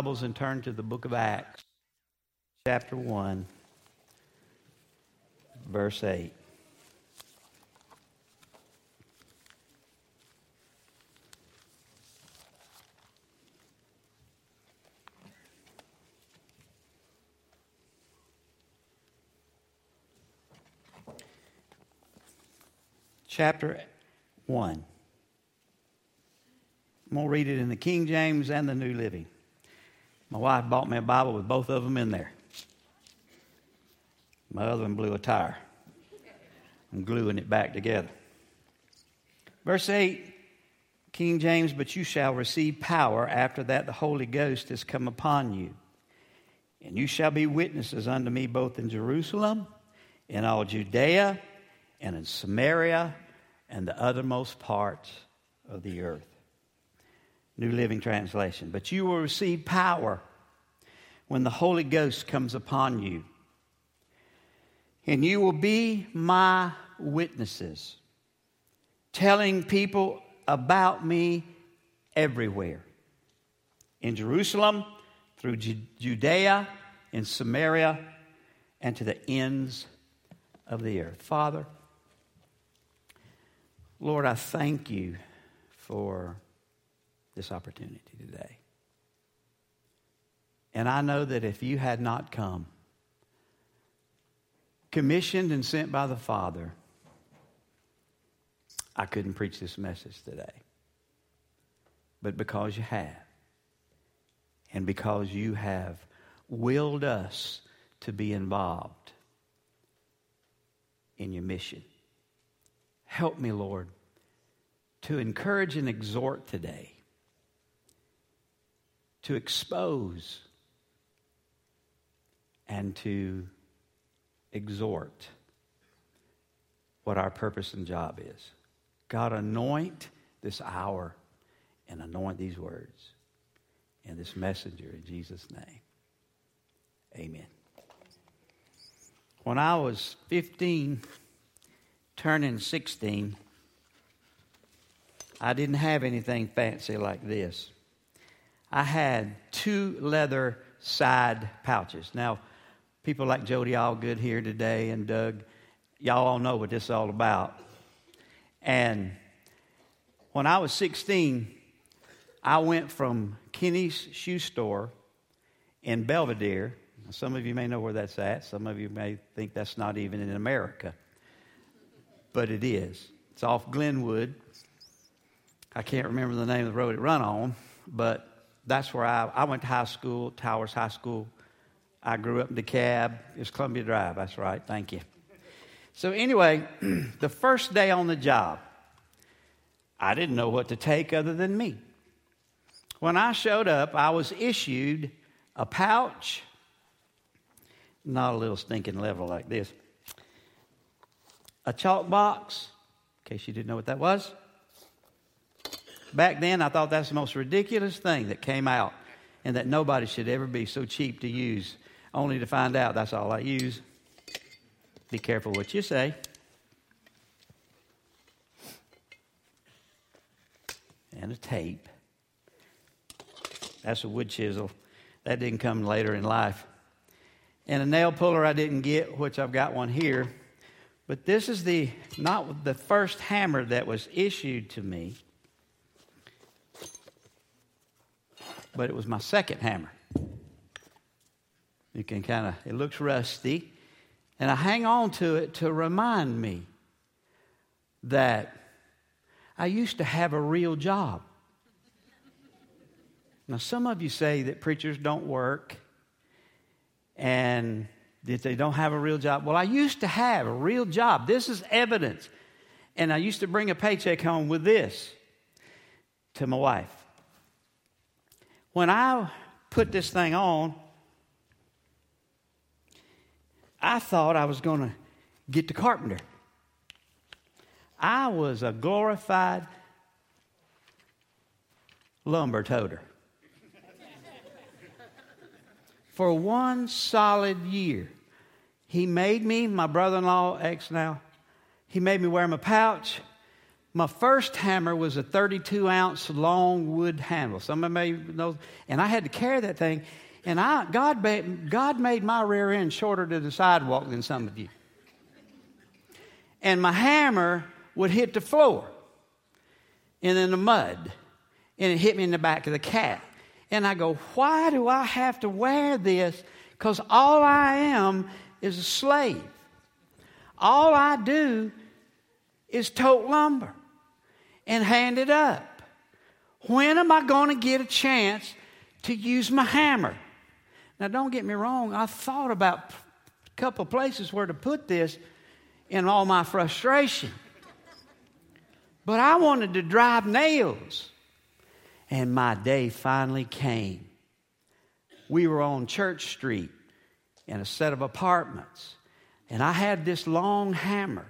Bibles and turn to the book of Acts, chapter 1, verse 8. Chapter 1. I'm going to read it in the King James and the New Living. My wife bought me a Bible with both of them in there. My other one blew a tire. I'm gluing it back together. Verse 8, King James, but you shall receive power after that the Holy Ghost has come upon you. And you shall be witnesses unto me both in Jerusalem, in all Judea, and in Samaria, and the uttermost parts of the earth. New Living Translation. But you will receive power when the Holy Ghost comes upon you. And you will be my witnesses, telling people about me everywhere in Jerusalem, through Judea, in Samaria, and to the ends of the earth. Father, Lord, I thank you for this opportunity today. And I know that if you had not come, commissioned and sent by the Father, I couldn't preach this message today. But because you have, and because you have willed us to be involved in your mission, help me, Lord, to encourage and exhort today to expose and to exhort what our purpose and job is. God, anoint this hour and anoint these words and this messenger in Jesus' name. Amen. When I was 15, turning 16, I didn't have anything fancy like this. I had two leather side pouches. Now, people like Jody Allgood here today and Doug, y'all all know what this is all about. And when I was 16, I went from Kenny's shoe store in Belvedere. Some of you may know where that's at. Some of you may think that's not even in America. But it is. It's off Glenwood. I can't remember the name of the road it run on, but that's where I, I went to high school, Towers High School. I grew up in DeKalb. It's Columbia Drive. That's right. Thank you. So, anyway, the first day on the job, I didn't know what to take other than me. When I showed up, I was issued a pouch, not a little stinking level like this, a chalk box, in case you didn't know what that was, Back then, I thought that's the most ridiculous thing that came out, and that nobody should ever be so cheap to use, only to find out that's all I use. Be careful what you say. And a tape. That's a wood chisel. That didn't come later in life. And a nail puller I didn't get, which I've got one here. But this is the not the first hammer that was issued to me. But it was my second hammer. You can kind of, it looks rusty. And I hang on to it to remind me that I used to have a real job. Now, some of you say that preachers don't work and that they don't have a real job. Well, I used to have a real job. This is evidence. And I used to bring a paycheck home with this to my wife. When I put this thing on, I thought I was going to get the carpenter. I was a glorified lumber toter. For one solid year, he made me, my brother in law, ex now, he made me wear my pouch, My first hammer was a 32 ounce long wood handle. Some of you may know, and I had to carry that thing. And I, God, God made my rear end shorter to the sidewalk than some of you. And my hammer would hit the floor and in the mud, and it hit me in the back of the cat. And I go, why do I have to wear this? Because all I am is a slave. All I do is tote lumber and hand it up. When am I going to get a chance to use my hammer? Now, don't get me wrong, I thought about a couple places where to put this in all my frustration. But I wanted to drive nails. And my day finally came. We were on Church Street in a set of apartments. And I had this long hammer.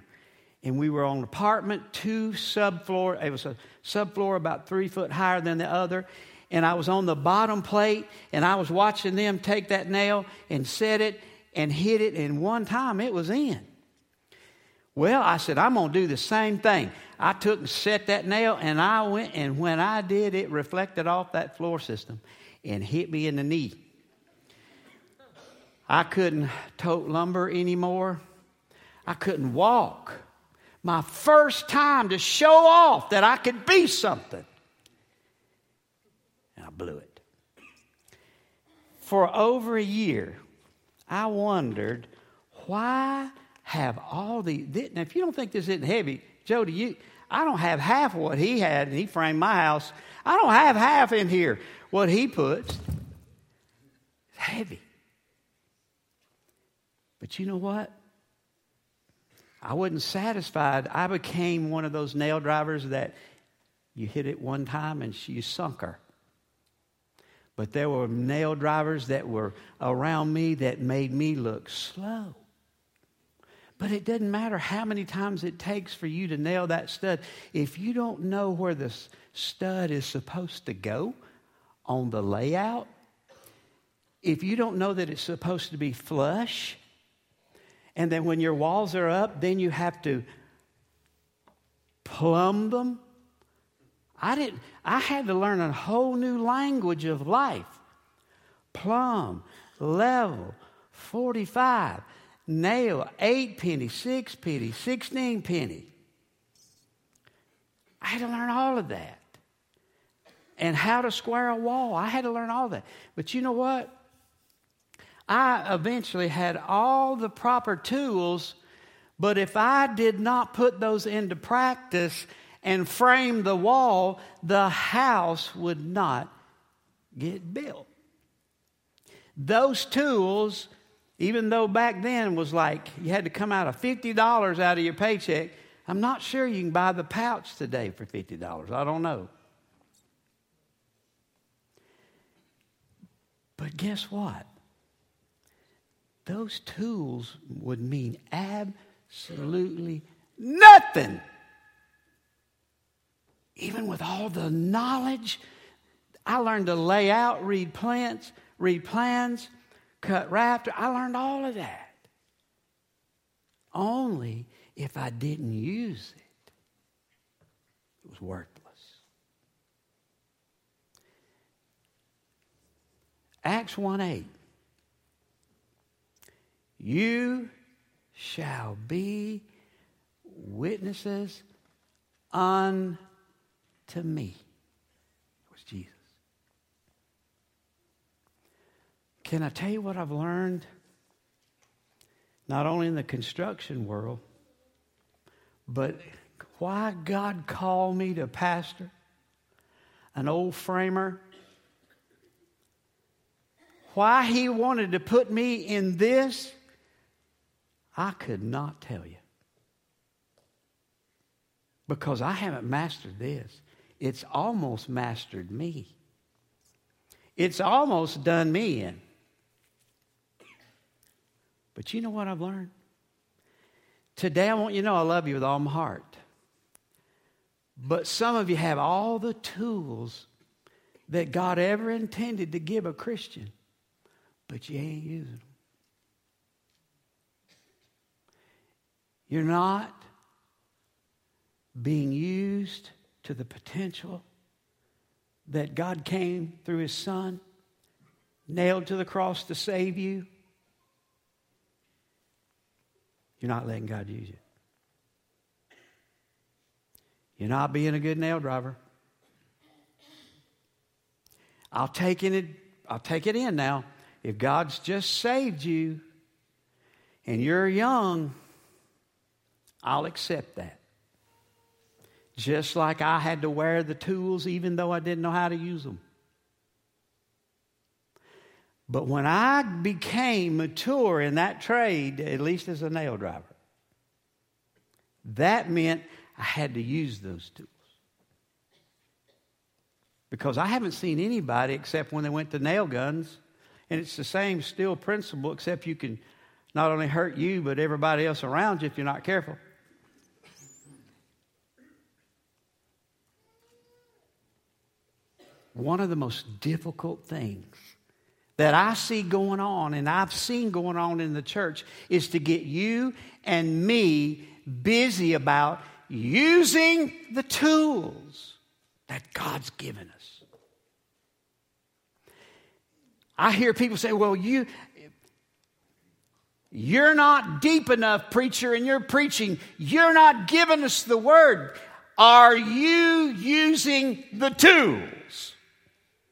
And we were on apartment two subfloor. It was a subfloor about three foot higher than the other. And I was on the bottom plate and I was watching them take that nail and set it and hit it. And one time it was in. Well, I said, I'm going to do the same thing. I took and set that nail and I went, and when I did, it reflected off that floor system and hit me in the knee. I couldn't tote lumber anymore. I couldn't walk. My first time to show off that I could be something. And I blew it. For over a year, I wondered why have all the. Now, if you don't think this isn't heavy, Jody, you, I don't have half what he had, and he framed my house. I don't have half in here. What he puts, it's heavy. But you know what? I wasn't satisfied. I became one of those nail drivers that you hit it one time and you sunk her. But there were nail drivers that were around me that made me look slow. But it doesn't matter how many times it takes for you to nail that stud. If you don't know where the stud is supposed to go on the layout, if you don't know that it's supposed to be flush, and then when your walls are up, then you have to plumb them. I didn't I had to learn a whole new language of life. Plumb, level, 45 nail, eight penny, six penny, 16 penny. I had to learn all of that. And how to square a wall. I had to learn all that. But you know what? I eventually had all the proper tools, but if I did not put those into practice and frame the wall, the house would not get built. Those tools even though back then was like you had to come out of $50 out of your paycheck, I'm not sure you can buy the pouch today for $50. I don't know. But guess what? Those tools would mean absolutely nothing. Even with all the knowledge, I learned to lay out, read plans, read plans cut rafter. I learned all of that. Only if I didn't use it, it was worthless. Acts 1 8. You shall be witnesses unto me. It was Jesus. Can I tell you what I've learned? Not only in the construction world, but why God called me to pastor, an old framer, why He wanted to put me in this, I could not tell you. Because I haven't mastered this. It's almost mastered me. It's almost done me in. But you know what I've learned? Today, I want you to know I love you with all my heart. But some of you have all the tools that God ever intended to give a Christian, but you ain't using them. You're not being used to the potential that God came through his son, nailed to the cross to save you, you're not letting God use you. You're not being a good nail driver. I'll take it, I'll take it in now. If God's just saved you and you're young, I'll accept that. Just like I had to wear the tools even though I didn't know how to use them. But when I became mature in that trade, at least as a nail driver, that meant I had to use those tools. Because I haven't seen anybody except when they went to nail guns, and it's the same still principle, except you can not only hurt you, but everybody else around you if you're not careful. One of the most difficult things that I see going on and I've seen going on in the church is to get you and me busy about using the tools that God's given us. I hear people say, well, you, you're not deep enough, preacher, and you're preaching. You're not giving us the word. Are you using the tools?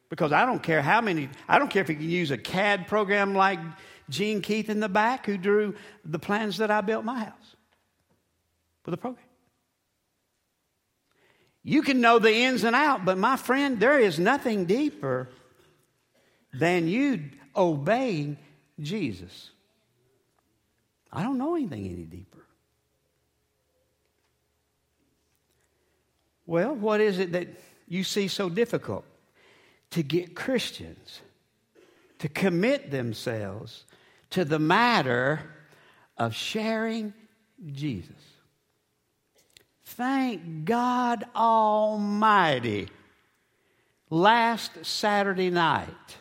Because I don't care how many, I don't care if you can use a CAD program like Gene Keith in the back who drew the plans that I built my house for the program. You can know the ins and out, but my friend, there is nothing deeper than you obeying Jesus. I don't know anything any deeper. Well, what is it that you see so difficult? To get Christians to commit themselves to the matter of sharing Jesus. Thank God Almighty. Last Saturday night,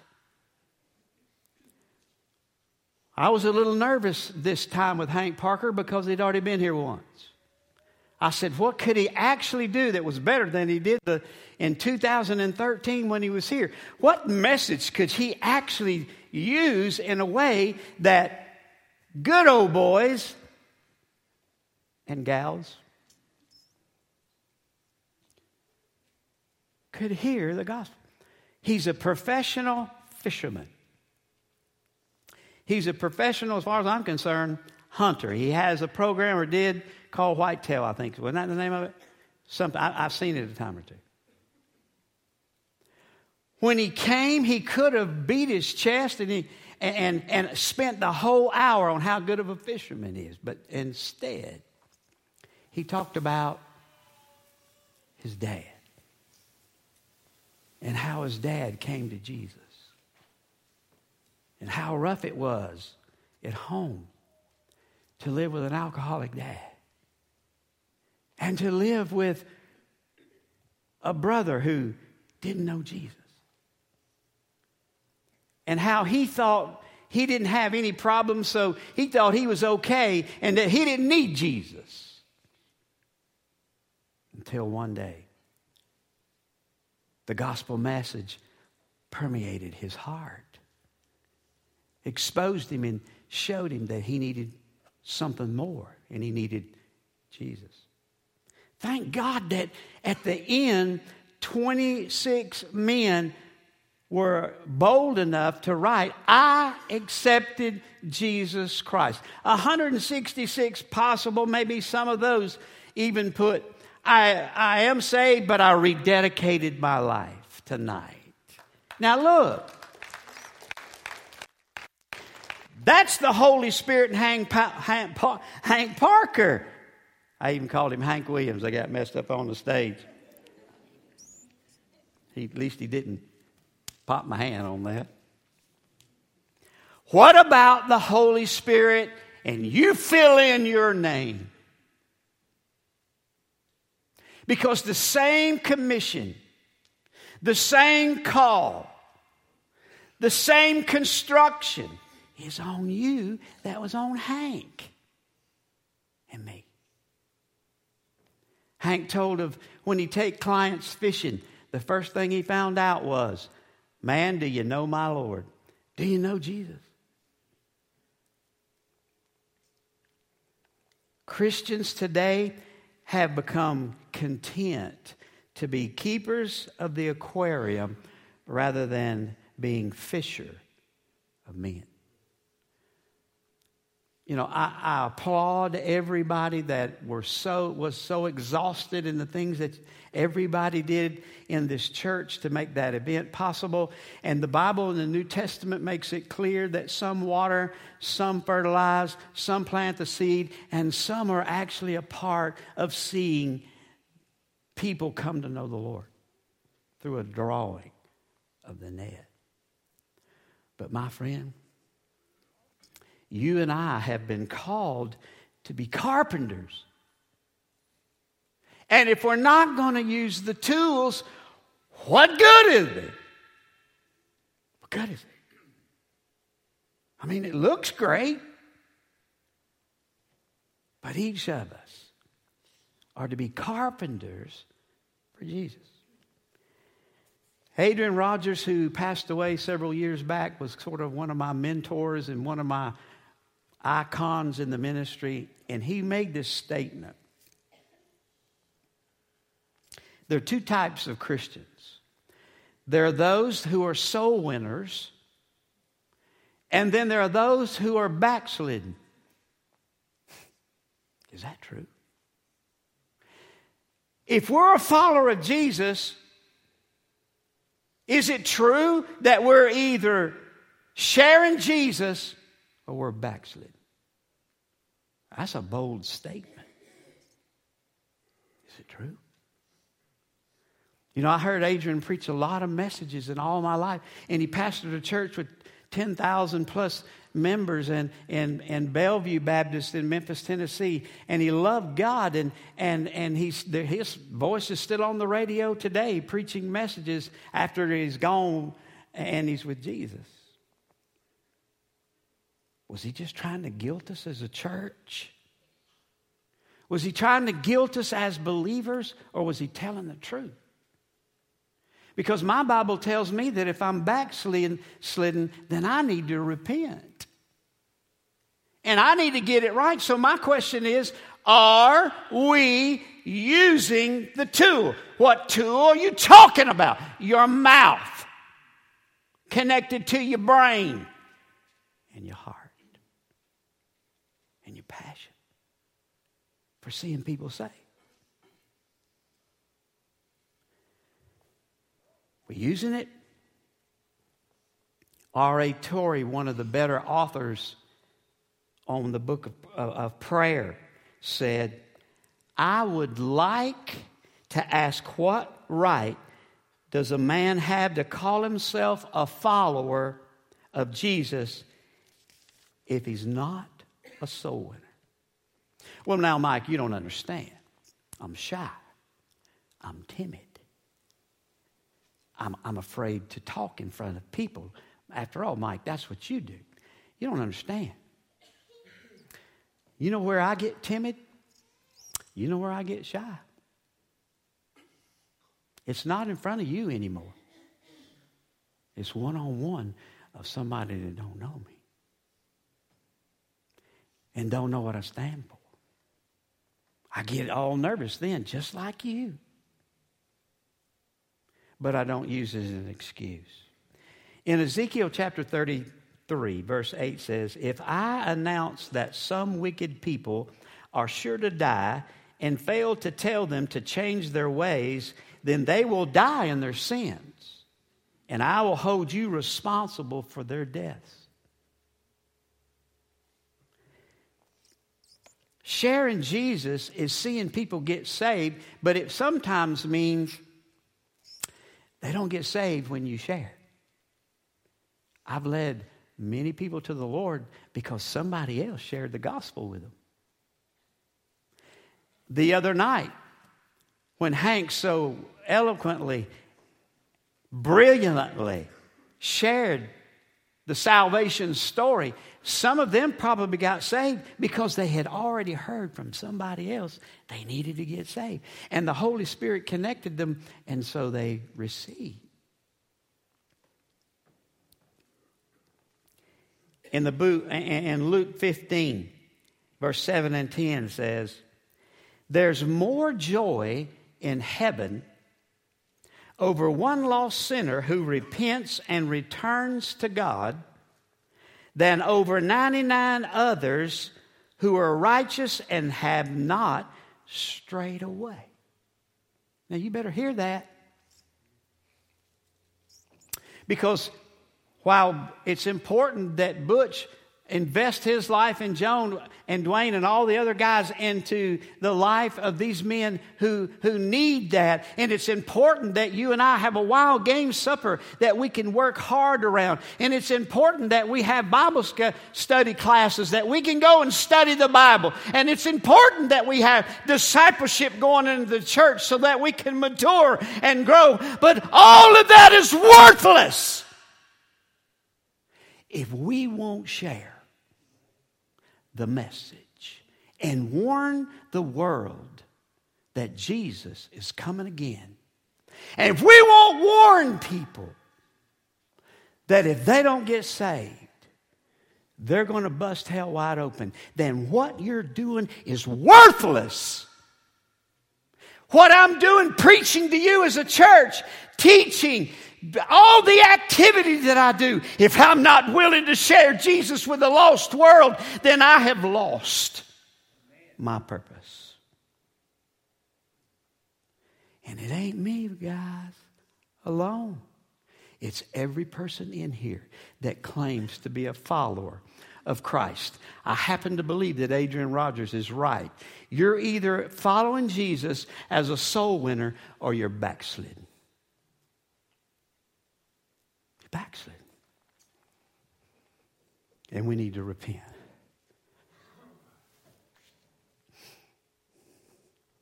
I was a little nervous this time with Hank Parker because he'd already been here once. I said, what could he actually do that was better than he did the, in 2013 when he was here? What message could he actually use in a way that good old boys and gals could hear the gospel? He's a professional fisherman. He's a professional, as far as I'm concerned, hunter. He has a program or did called Whitetail, I think. Wasn't that the name of it? Something I, have seen it a time or two. When he came, he could have beat his chest and he and, and spent the whole hour on how good of a fisherman he is. But instead, he talked about his dad and how his dad came to Jesus and how rough it was at home to live with an alcoholic dad and to live with a brother who didn't know Jesus. And how he thought he didn't have any problems, so he thought he was okay and that he didn't need Jesus. Until one day, the gospel message permeated his heart, exposed him, and showed him that he needed something more and he needed Jesus. Thank God that at the end, 26 men were bold enough to write, I accepted Jesus Christ. 166 possible, maybe some of those even put, I, I am saved, but I rededicated my life tonight. Now look, that's the Holy Spirit and Hank, Hank, Hank Parker. I even called him Hank Williams. I got messed up on the stage. He, at least he didn't pop my hand on that. What about the Holy Spirit? And you fill in your name. Because the same commission, the same call, the same construction is on you that was on Hank and me. Hank told of when he take clients fishing, the first thing he found out was, "Man, do you know my Lord? Do you know Jesus?" Christians today have become content to be keepers of the aquarium rather than being fisher of men. You know, I, I, applaud everybody that were so was so exhausted in the things that everybody did in this church to make that event possible. And the Bible in the New Testament makes it clear that some water, some fertilize, some plant the seed, and some are actually a part of seeing people come to know the Lord through a drawing of the net. But my friend, you and I have been called to be carpenters. And if we're not going to use the tools, what good is it? What good is it? I mean, it looks great, but each of us are to be carpenters for Jesus. Adrian Rogers, who passed away several years back, was sort of one of my mentors and one of my icons in the ministry, and he made this statement. There are two types of Christians there are those who are soul winners, and then there are those who are backslidden. Is that true? If we're a follower of Jesus, is it true that we're either sharing Jesus or we're backslidden? That's a bold statement. Is it true? You know, I heard Adrian preach a lot of messages in all my life, and he pastored a church with 10,000 plus members in, in, in Bellevue Baptist in Memphis, Tennessee. And he loved God, and, and, and he's, his voice is still on the radio today, preaching messages after he's gone and he's with Jesus. Was he just trying to guilt us as a church? Was he trying to guilt us as believers, or was he telling the truth? Because my Bible tells me that if I'm backslidden, then I need to repent. And I need to get it right. So my question is are we using the tool? What tool are you talking about? Your mouth connected to your brain and your heart and your passion for seeing people saved. We're using it? R.A. Torrey, one of the better authors on the book of, of, of prayer, said, I would like to ask what right does a man have to call himself a follower of Jesus if he's not a soul winner? Well, now, Mike, you don't understand. I'm shy. I'm timid. I'm, I'm afraid to talk in front of people. After all, Mike, that's what you do. You don't understand. You know where I get timid? You know where I get shy? It's not in front of you anymore. It's one on one of somebody that don't know me and don't know what I stand for. I get all nervous then, just like you but I don't use it as an excuse. In Ezekiel chapter 33, verse 8 says, If I announce that some wicked people are sure to die and fail to tell them to change their ways, then they will die in their sins, and I will hold you responsible for their deaths. Sharing Jesus is seeing people get saved, but it sometimes means they don't get saved when you share. I've led many people to the Lord because somebody else shared the gospel with them. The other night, when Hank so eloquently, brilliantly shared the salvation story, some of them probably got saved because they had already heard from somebody else they needed to get saved. And the Holy Spirit connected them, and so they received. In the book, in Luke 15, verse 7 and 10 says, There's more joy in heaven over one lost sinner who repents and returns to God than over 99 others who are righteous and have not strayed away. Now, you better hear that. Because while it's important that Butch invest his life in Joan and Dwayne and all the other guys into the life of these men who, who need that. And it's important that you and I have a wild game supper that we can work hard around. And it's important that we have Bible study classes that we can go and study the Bible. And it's important that we have discipleship going into the church so that we can mature and grow. But all of that is worthless if we won't share the message and warn the world that Jesus is coming again. And if we won't warn people that if they don't get saved, they're going to bust hell wide open, then what you're doing is worthless. What I'm doing, preaching to you as a church, teaching, all the activity that I do, if I'm not willing to share Jesus with the lost world, then I have lost my purpose. And it ain't me, guys, alone. It's every person in here that claims to be a follower of Christ. I happen to believe that Adrian Rogers is right. You're either following Jesus as a soul winner or you're backslidden. Backslid. And we need to repent.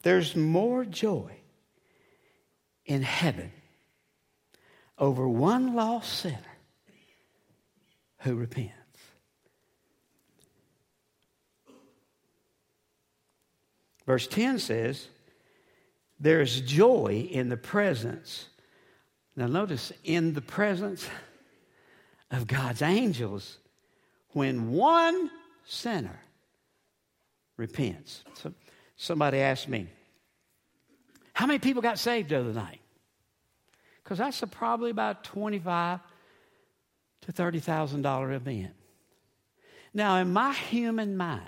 There's more joy in heaven over one lost sinner who repents. Verse 10 says, There's joy in the presence now, notice in the presence of God's angels, when one sinner repents. So somebody asked me, How many people got saved the other night? Because that's probably about twenty-five to thirty thousand dollar event. Now, in my human mind,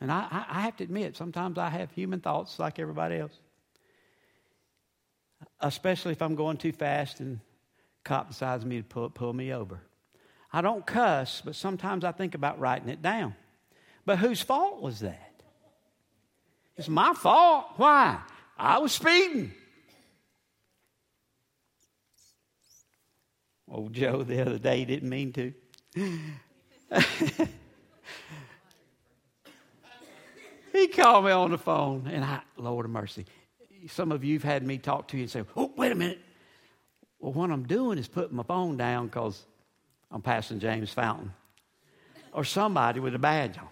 and I, I have to admit, sometimes I have human thoughts like everybody else especially if I'm going too fast and cop decides me to pull, pull me over. I don't cuss, but sometimes I think about writing it down. But whose fault was that? It's my fault. Why? I was speeding. Old Joe the other day didn't mean to. he called me on the phone, and I, Lord of mercy, some of you have had me talk to you and say, oh, wait a minute. Well, what I'm doing is putting my phone down because I'm passing James Fountain or somebody with a badge on.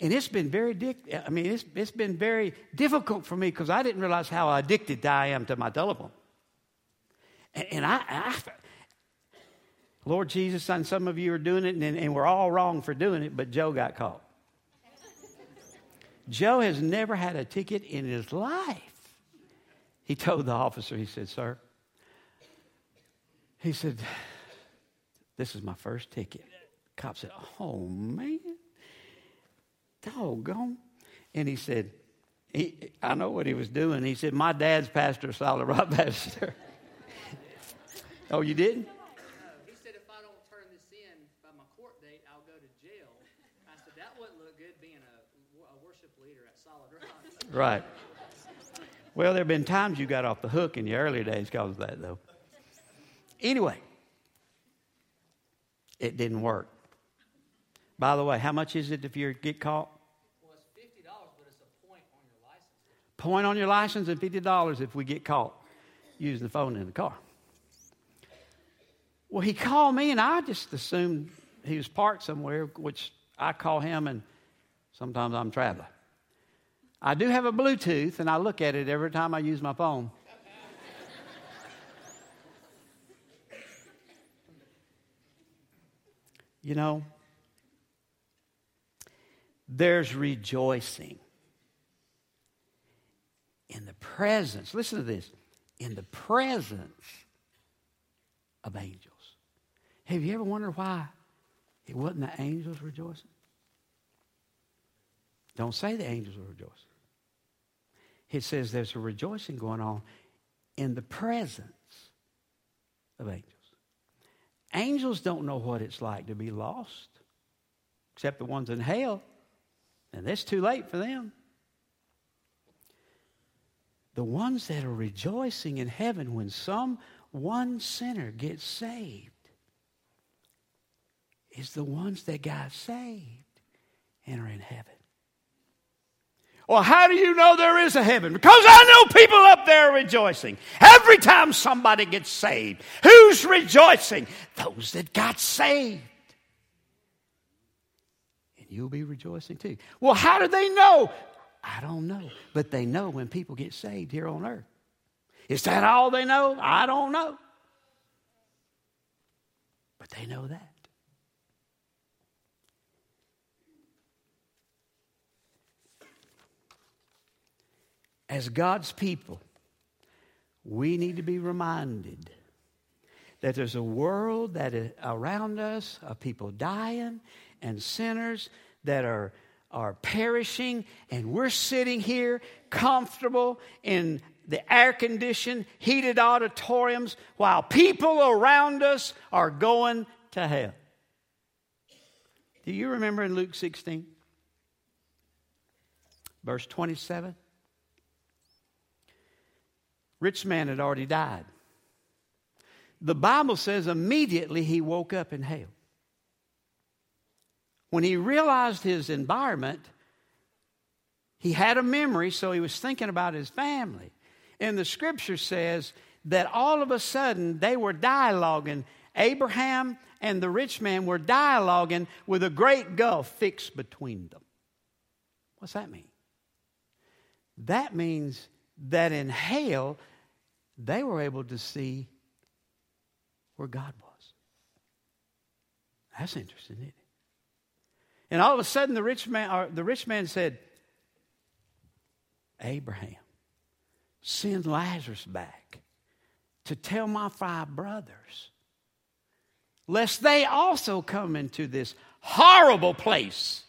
And it's been very, I mean, it's, it's been very difficult for me because I didn't realize how addicted I am to my telephone. And, and I, I, Lord Jesus, and some of you are doing it, and, and we're all wrong for doing it, but Joe got caught. Joe has never had a ticket in his life. He told the officer, he said, Sir, he said, This is my first ticket. Cop said, Oh, man, doggone. And he said, he, I know what he was doing. He said, My dad's pastor, Solid Rock Pastor. oh, you didn't? Right. Well, there have been times you got off the hook in your early days because of that, though. Anyway, it didn't work. By the way, how much is it if you get caught? Well, it's fifty dollars, but it's a point on your license. Point on your license and fifty dollars if we get caught using the phone in the car. Well, he called me, and I just assumed he was parked somewhere, which I call him, and sometimes I'm traveling. I do have a Bluetooth, and I look at it every time I use my phone. you know, there's rejoicing in the presence, listen to this, in the presence of angels. Have you ever wondered why it wasn't the angels rejoicing? Don't say the angels were rejoicing. It says there's a rejoicing going on in the presence of angels. Angels don't know what it's like to be lost, except the ones in hell, and it's too late for them. The ones that are rejoicing in heaven when some one sinner gets saved is the ones that got saved and are in heaven. Well, how do you know there is a heaven? Because I know people up there rejoicing. Every time somebody gets saved, who's rejoicing? Those that got saved. And you'll be rejoicing too. Well, how do they know? I don't know. But they know when people get saved here on earth. Is that all they know? I don't know. But they know that. As God's people, we need to be reminded that there's a world that is around us of people dying and sinners that are, are perishing, and we're sitting here comfortable in the air conditioned, heated auditoriums while people around us are going to hell. Do you remember in Luke 16, verse 27? Rich man had already died. The Bible says immediately he woke up in hell. When he realized his environment, he had a memory, so he was thinking about his family. And the scripture says that all of a sudden they were dialoguing. Abraham and the rich man were dialoguing with a great gulf fixed between them. What's that mean? That means that in hell, they were able to see where God was. That's interesting, isn't it? And all of a sudden, the rich man, the rich man said, Abraham, send Lazarus back to tell my five brothers, lest they also come into this horrible place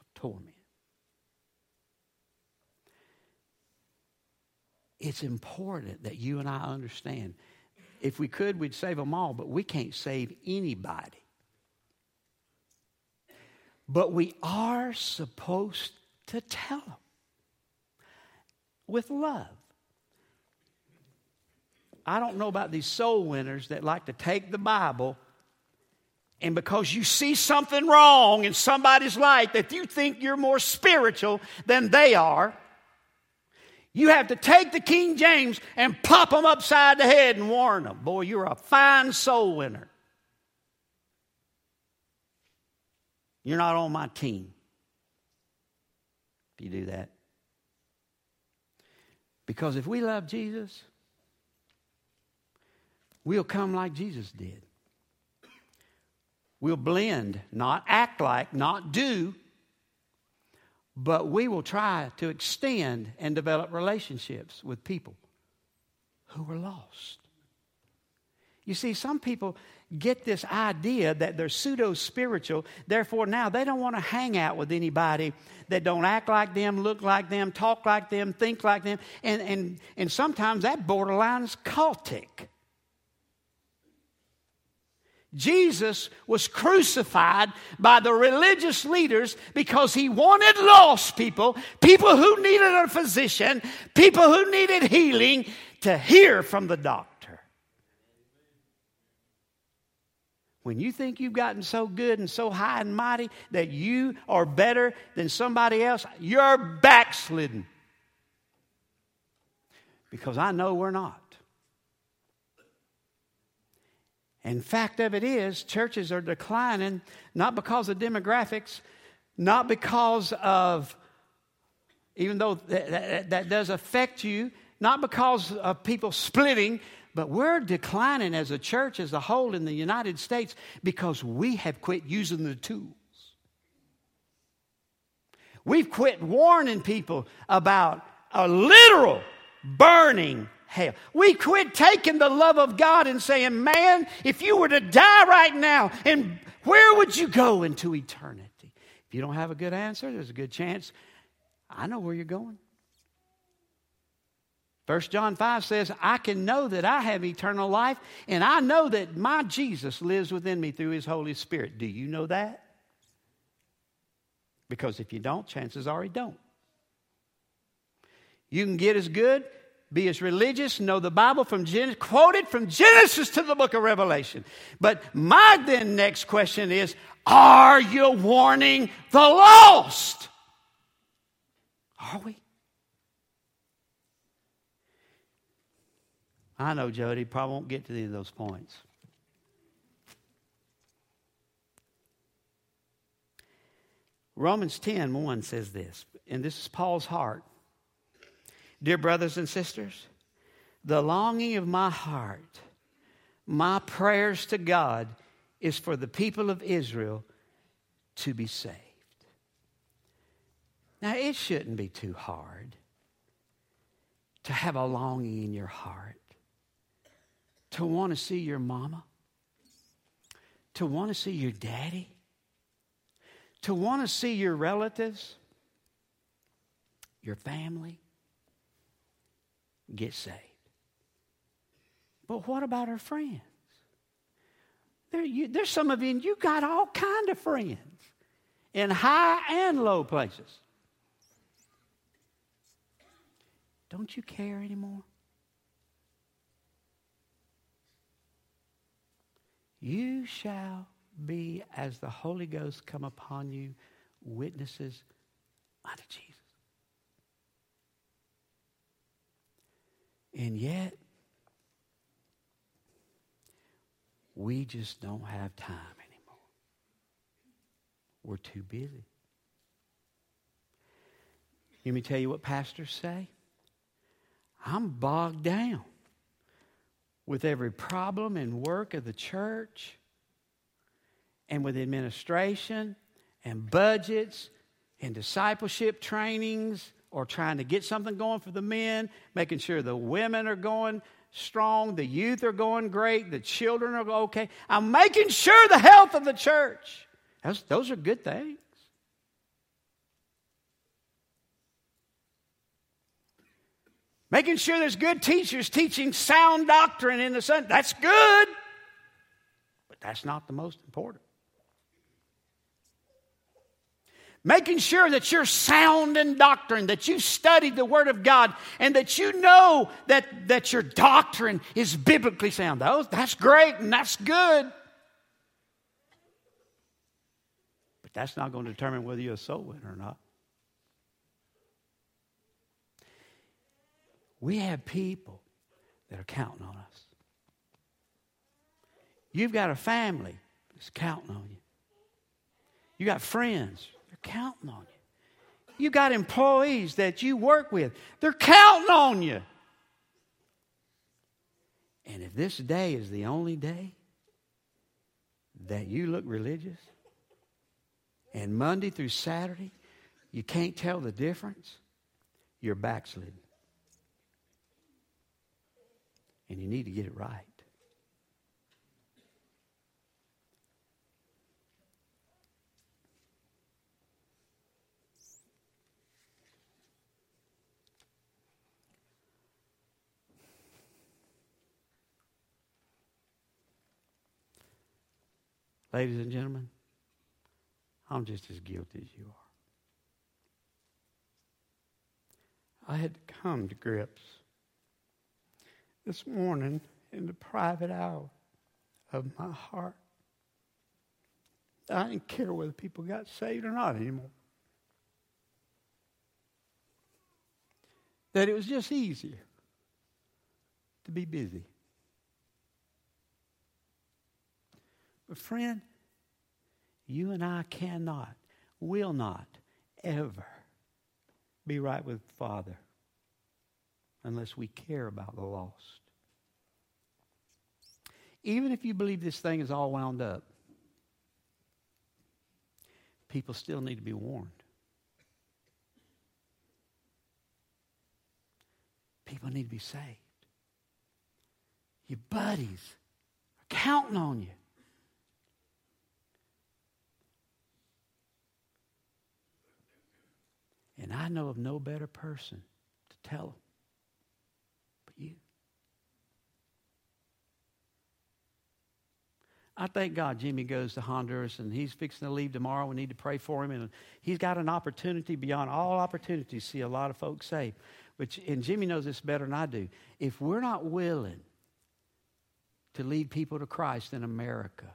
of torment. It's important that you and I understand. If we could, we'd save them all, but we can't save anybody. But we are supposed to tell them with love. I don't know about these soul winners that like to take the Bible and because you see something wrong in somebody's life that you think you're more spiritual than they are, you have to take the King James and pop them upside the head and warn them. Boy, you're a fine soul winner. You're not on my team if you do that. Because if we love Jesus, we'll come like Jesus did. We'll blend, not act like, not do, but we will try to extend and develop relationships with people who are lost. You see, some people get this idea that they're pseudo spiritual, therefore now they don't want to hang out with anybody that don't act like them, look like them, talk like them, think like them, and, and, and sometimes that borderline is cultic. Jesus was crucified by the religious leaders because he wanted lost people, people who needed a physician, people who needed healing, to hear from the doctor. When you think you've gotten so good and so high and mighty that you are better than somebody else, you're backslidden. Because I know we're not. And fact of it is, churches are declining not because of demographics, not because of, even though that, that, that does affect you, not because of people splitting, but we're declining as a church as a whole in the United States because we have quit using the tools. We've quit warning people about a literal burning hell. We quit taking the love of God and saying, man, if you were to die right now, and where would you go into eternity? If you don't have a good answer, there's a good chance I know where you're going. 1 John 5 says, I can know that I have eternal life, and I know that my Jesus lives within me through his Holy Spirit. Do you know that? Because if you don't, chances are he don't. You can get as good, be as religious, know the Bible from Genesis, quoted from Genesis to the book of Revelation. But my then next question is, are you warning the lost? Are we? I know Jody probably won't get to any of those points. Romans 10 1 says this, and this is Paul's heart. Dear brothers and sisters, the longing of my heart, my prayers to God is for the people of Israel to be saved. Now, it shouldn't be too hard to have a longing in your heart to want to see your mama, to want to see your daddy, to want to see your relatives, your family get saved. But what about our friends? There, you, there's some of you, and you got all kind of friends in high and low places. Don't you care anymore? You shall be, as the Holy Ghost come upon you, witnesses unto Jesus. And yet, we just don't have time anymore. We're too busy. Let me tell you what pastors say. I'm bogged down with every problem and work of the church and with administration and budgets and discipleship trainings or trying to get something going for the men, making sure the women are going strong, the youth are going great, the children are okay. I'm making sure the health of the church. Those, those are good things. Making sure there's good teachers teaching sound doctrine in the Sun. That's good, but that's not the most important. Making sure that you're sound in doctrine, that you've studied the Word of God, and that you know that, that your doctrine is biblically sound. Those, that's great and that's good. But that's not going to determine whether you're a soul winner or not. We have people that are counting on us. You've got a family that's counting on you. You got friends, counting on you. You got employees that you work with, they're counting on you. And if this day is the only day that you look religious, and Monday through Saturday, you can't tell the difference, you're backslidden. and you need to get it right. Ladies and gentlemen, I'm just as guilty as you are. I had to come to grips this morning in the private hour of my heart. I didn't care whether people got saved or not anymore. That it was just easier to be busy. But, friend, you and I cannot, will not, ever be right with Father unless we care about the lost. Even if you believe this thing is all wound up, people still need to be warned. People need to be saved. Your buddies are counting on you. And I know of no better person to tell them but you. I thank God Jimmy goes to Honduras and he's fixing to leave tomorrow. We need to pray for him. And he's got an opportunity beyond all opportunities see a lot of folks saved. Which, and Jimmy knows this better than I do. If we're not willing to lead people to Christ in America,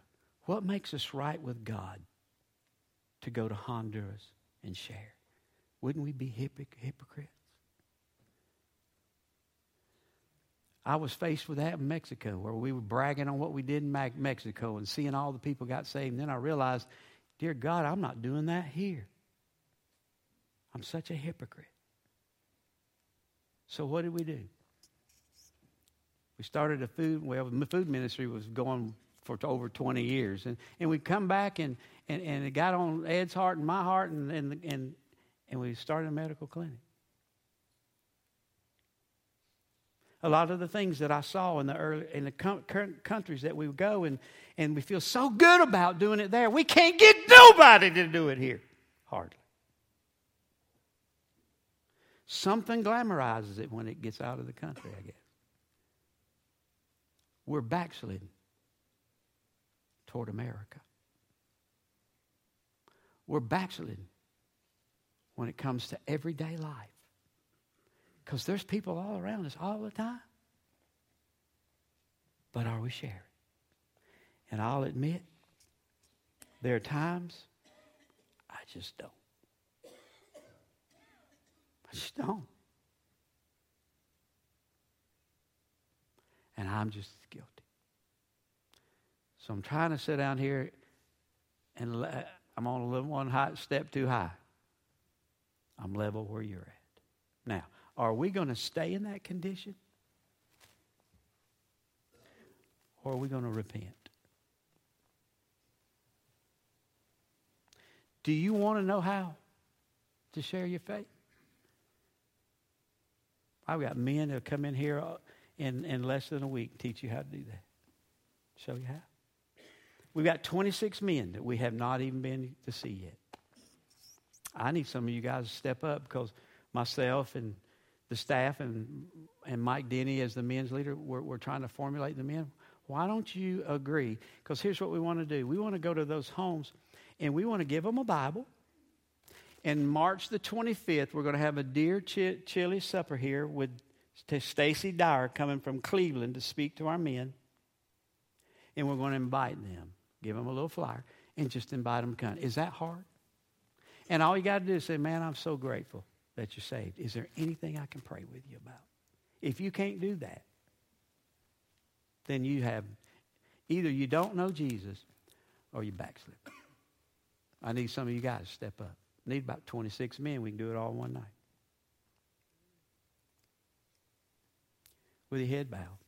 what makes us right with God to go to Honduras and share? Wouldn't we be hypocrites? I was faced with that in Mexico, where we were bragging on what we did in Mexico and seeing all the people got saved. And then I realized, dear God, I'm not doing that here. I'm such a hypocrite. So what did we do? We started a food, well, the food ministry was going for over 20 years. And, and we come back and, and, and it got on Ed's heart and my heart, and, and, and, and we started a medical clinic. a lot of the things that I saw in the early in the current countries that we go and and we feel so good about doing it there. We can't get nobody to do it here. Hardly. Something glamorizes it when it gets out of the country, I guess. We're backsliding toward America. We're backsliding when it comes to everyday life. Because there's people all around us all the time. But are we sharing? And I'll admit, there are times I just don't. I just don't. And I'm just guilty. So I'm trying to sit down here and I'm on a little one high, step too high. I'm level where you're at. Now, are we going to stay in that condition? Or are we going to repent? Do you want to know how to share your faith? I've got men that come in here uh, in, in less than a week teach you how to do that. Show you how. We've got 26 men that we have not even been to see yet. I need some of you guys to step up because myself and the staff and, and Mike Denny as the men's leader, we're, we're trying to formulate the men. Why don't you agree? Because here's what we want to do we want to go to those homes and we want to give them a Bible. And March the 25th, we're going to have a deer ch- chili supper here with Stacy Dyer coming from Cleveland to speak to our men. And we're going to invite them, give them a little flyer, and just invite them to come. Is that hard? And all you got to do is say, Man, I'm so grateful that you're saved. Is there anything I can pray with you about? If you can't do that, then you have either you don't know Jesus or you backslip. I need some of you guys to step up. I need about 26 men. We can do it all one night. With your head bowed.